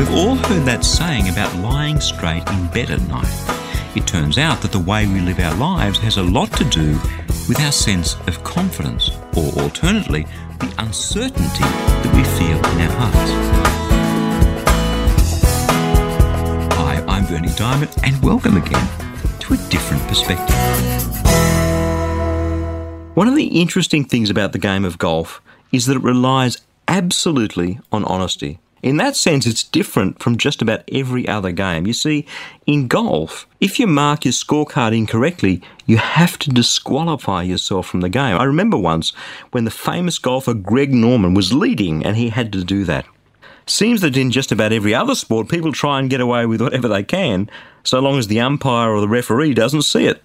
We've all heard that saying about lying straight in bed at night. It turns out that the way we live our lives has a lot to do with our sense of confidence, or alternatively, the uncertainty that we feel in our hearts. Hi, I'm Berni Dymet, and welcome again to a different perspective. One of the interesting things about the game of golf is that it relies absolutely on honesty. In that sense, it's different from just about every other game. You see, in golf, if you mark your scorecard incorrectly, you have to disqualify yourself from the game. I remember once when the famous golfer Greg Norman was leading and he had to do that. Seems that in just about every other sport, people try and get away with whatever they can, so long as the umpire or the referee doesn't see it.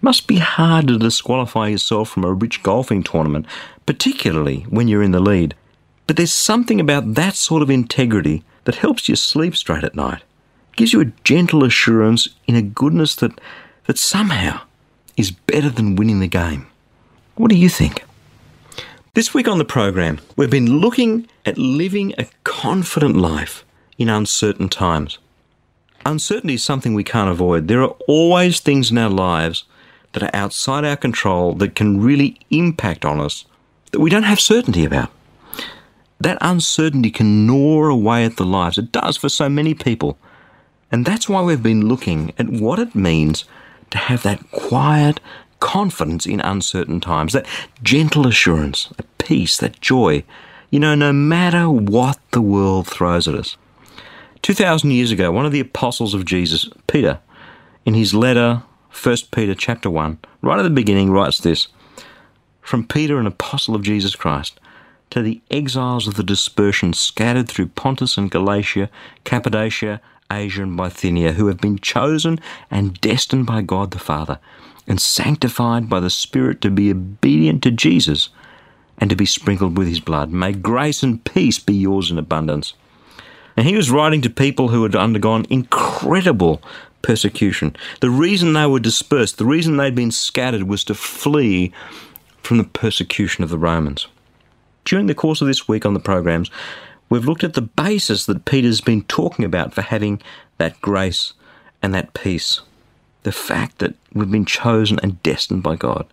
Must be hard to disqualify yourself from a rich golfing tournament, particularly when you're in the lead. But there's something about that sort of integrity that helps you sleep straight at night. gives you a gentle assurance in a goodness that, that somehow is better than winning the game. What do you think? This week on the program, we've been looking at living a confident life in uncertain times. Uncertainty is something we can't avoid. There are always things in our lives that are outside our control that can really impact on us that we don't have certainty about that uncertainty can gnaw away at the lives. It does for so many people. And that's why we've been looking at what it means to have that quiet confidence in uncertain times, that gentle assurance, that peace, that joy, you know, no matter what the world throws at us. 2,000 years ago, one of the apostles of Jesus, Peter, in his letter, 1 Peter chapter 1, right at the beginning, writes this From Peter, an apostle of Jesus Christ, to the exiles of the dispersion scattered through Pontus and Galatia, Cappadocia, Asia, and Bithynia, who have been chosen and destined by God the Father, and sanctified by the Spirit to be obedient to Jesus and to be sprinkled with his blood. May grace and peace be yours in abundance. And he was writing to people who had undergone incredible persecution. The reason they were dispersed, the reason they'd been scattered, was to flee from the persecution of the Romans. During the course of this week on the programs, we've looked at the basis that Peter's been talking about for having that grace and that peace. The fact that we've been chosen and destined by God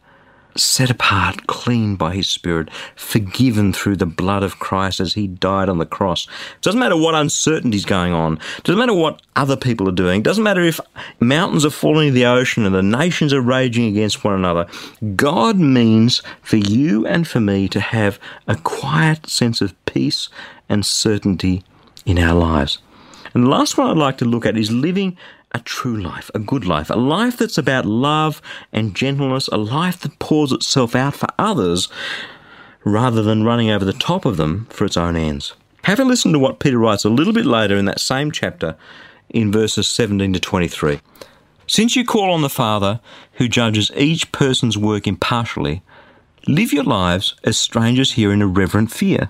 set apart, clean by His Spirit, forgiven through the blood of Christ as He died on the cross. It doesn't matter what uncertainty's going on. It doesn't matter what other people are doing. It doesn't matter if mountains are falling into the ocean and the nations are raging against one another. God means for you and for me to have a quiet sense of peace and certainty in our lives. And the last one I'd like to look at is living a true life, a good life, a life that's about love and gentleness, a life that pours itself out for others rather than running over the top of them for its own ends. Have a listen to what Peter writes a little bit later in that same chapter in verses 17 to 23. Since you call on the Father who judges each person's work impartially, live your lives as strangers here in a reverent fear.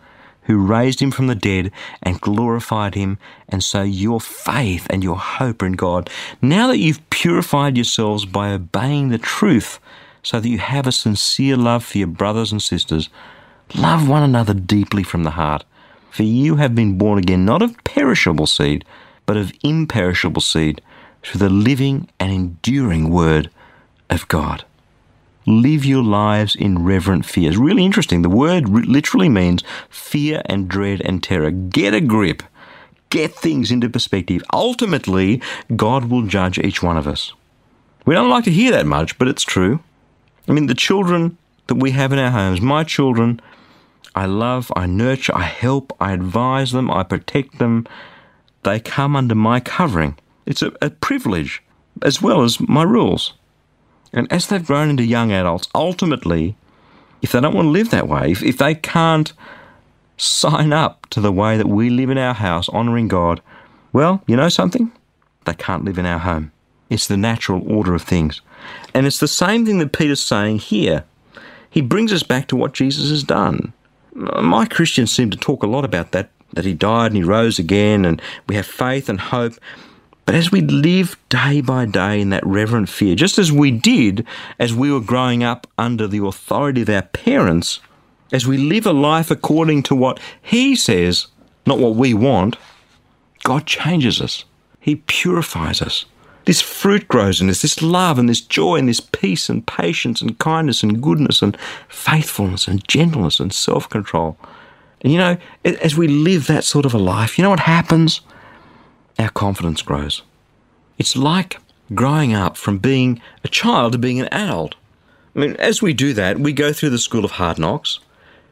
who raised him from the dead and glorified him, and so your faith and your hope are in God. Now that you've purified yourselves by obeying the truth, so that you have a sincere love for your brothers and sisters, love one another deeply from the heart. For you have been born again, not of perishable seed, but of imperishable seed, through the living and enduring Word of God live your lives in reverent fear. It's really interesting. The word literally means fear and dread and terror. Get a grip. get things into perspective. Ultimately, God will judge each one of us. We don't like to hear that much, but it's true. I mean, the children that we have in our homes, my children, I love, I nurture, I help, I advise them, I protect them. They come under my covering. It's a, a privilege as well as my rules. And as they've grown into young adults, ultimately, if they don't want to live that way, if, if they can't sign up to the way that we live in our house, honouring God, well, you know something? They can't live in our home. It's the natural order of things. And it's the same thing that Peter's saying here. He brings us back to what Jesus has done. My Christians seem to talk a lot about that, that he died and he rose again, and we have faith and hope. But as we live day by day in that reverent fear, just as we did as we were growing up under the authority of our parents, as we live a life according to what He says, not what we want, God changes us. He purifies us. This fruit grows in us, this love and this joy and this peace and patience and kindness and goodness and faithfulness and gentleness and self control. And you know, as we live that sort of a life, you know what happens? Our confidence grows. It's like growing up from being a child to being an adult. I mean, as we do that, we go through the school of hard knocks.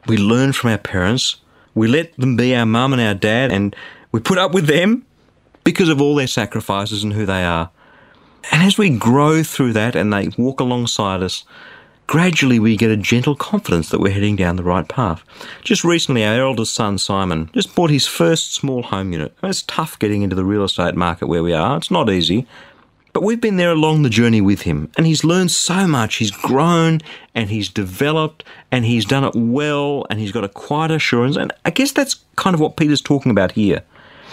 We learn from our parents. We let them be our mum and our dad, and we put up with them because of all their sacrifices and who they are. And as we grow through that and they walk alongside us, gradually we get a gentle confidence that we're heading down the right path. Just recently, our eldest son, Simon, just bought his first small home unit. It's tough getting into the real estate market where we are, it's not easy. But we've been there along the journey with him, and he's learned so much. He's grown and he's developed and he's done it well and he's got a quiet assurance. And I guess that's kind of what Peter's talking about here.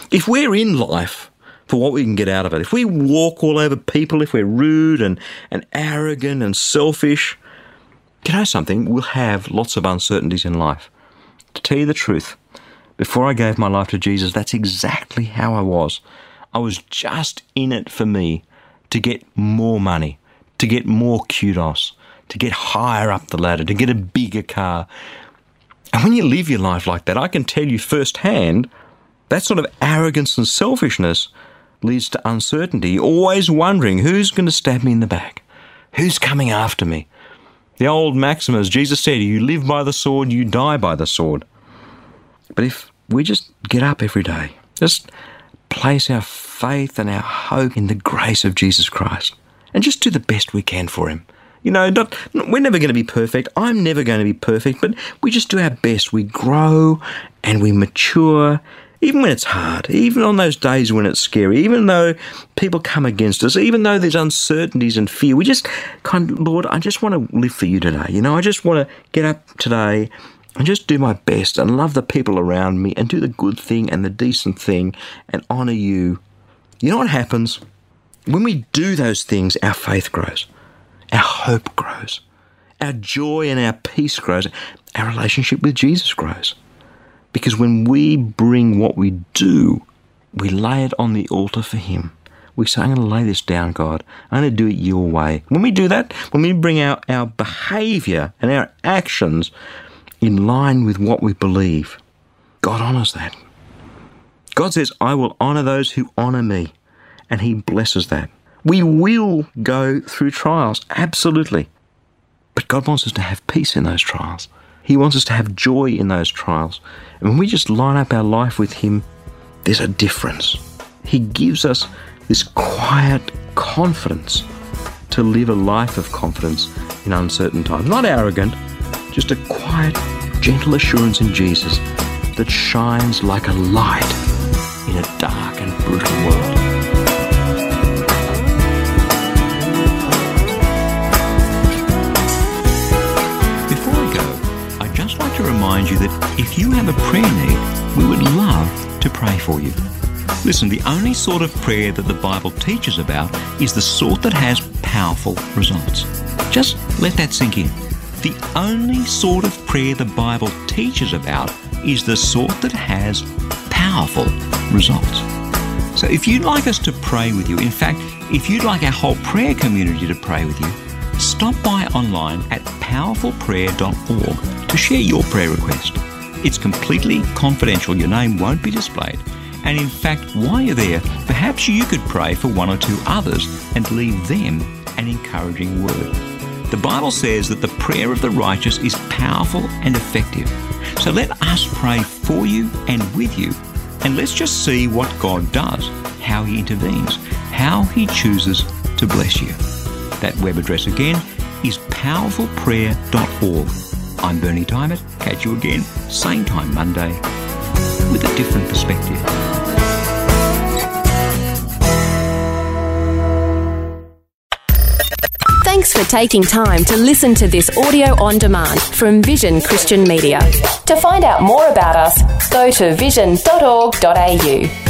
If we're in life, for what we can get out of it. If we walk all over people, if we're rude and, and arrogant and selfish, you know something? We'll have lots of uncertainties in life. To tell you the truth, before I gave my life to Jesus, that's exactly how I was. I was just in it for me to get more money, to get more kudos, to get higher up the ladder, to get a bigger car. And when you live your life like that, I can tell you firsthand that sort of arrogance and selfishness leads to uncertainty, always wondering who's going to stab me in the back? Who's coming after me? The old maxim, as Jesus said, you live by the sword, you die by the sword. But if we just get up every day, just place our faith and our hope in the grace of Jesus Christ, and just do the best we can for Him. You know, not, we're never going to be perfect. I'm never going to be perfect, but we just do our best. We grow and we mature even when it's hard, even on those days when it's scary, even though people come against us, even though there's uncertainties and fear, we just kind of, Lord, I just want to live for you today. You know, I just want to get up today and just do my best and love the people around me and do the good thing and the decent thing and honour you. You know what happens? When we do those things, our faith grows, our hope grows, our joy and our peace grows, our relationship with Jesus grows. Because when we bring what we do, we lay it on the altar for Him. We say, I'm going to lay this down, God. I'm going to do it your way. When we do that, when we bring our, our behavior and our actions in line with what we believe, God honors that. God says, I will honor those who honor me. And He blesses that. We will go through trials, absolutely. But God wants us to have peace in those trials. He wants us to have joy in those trials. And when we just line up our life with Him, there's a difference. He gives us this quiet confidence to live a life of confidence in uncertain times. Not arrogant, just a quiet, gentle assurance in Jesus that shines like a light in a dark and brutal world. Remind you that if you have a prayer need, we would love to pray for you. Listen, the only sort of prayer that the Bible teaches about is the sort that has powerful results. Just let that sink in. The only sort of prayer the Bible teaches about is the sort that has powerful results. So if you'd like us to pray with you, in fact, if you'd like our whole prayer community to pray with you, stop by online at powerfulprayer.org to share your prayer request. It's completely confidential, your name won't be displayed, And in fact, while you're there, perhaps you could pray for one or two others and leave them an encouraging word. The Bible says that the prayer of the righteous is powerful and effective. So let us pray for you and with you, and let's just see what God does, how He intervenes, how He chooses to bless you. That web address again is powerfulprayer.org. I'm Berni Dymet. Catch you again, same time Monday, with a different perspective. Thanks for taking time to listen to this audio on demand from Vision Christian Media. To find out more about us, go to vision.org.au.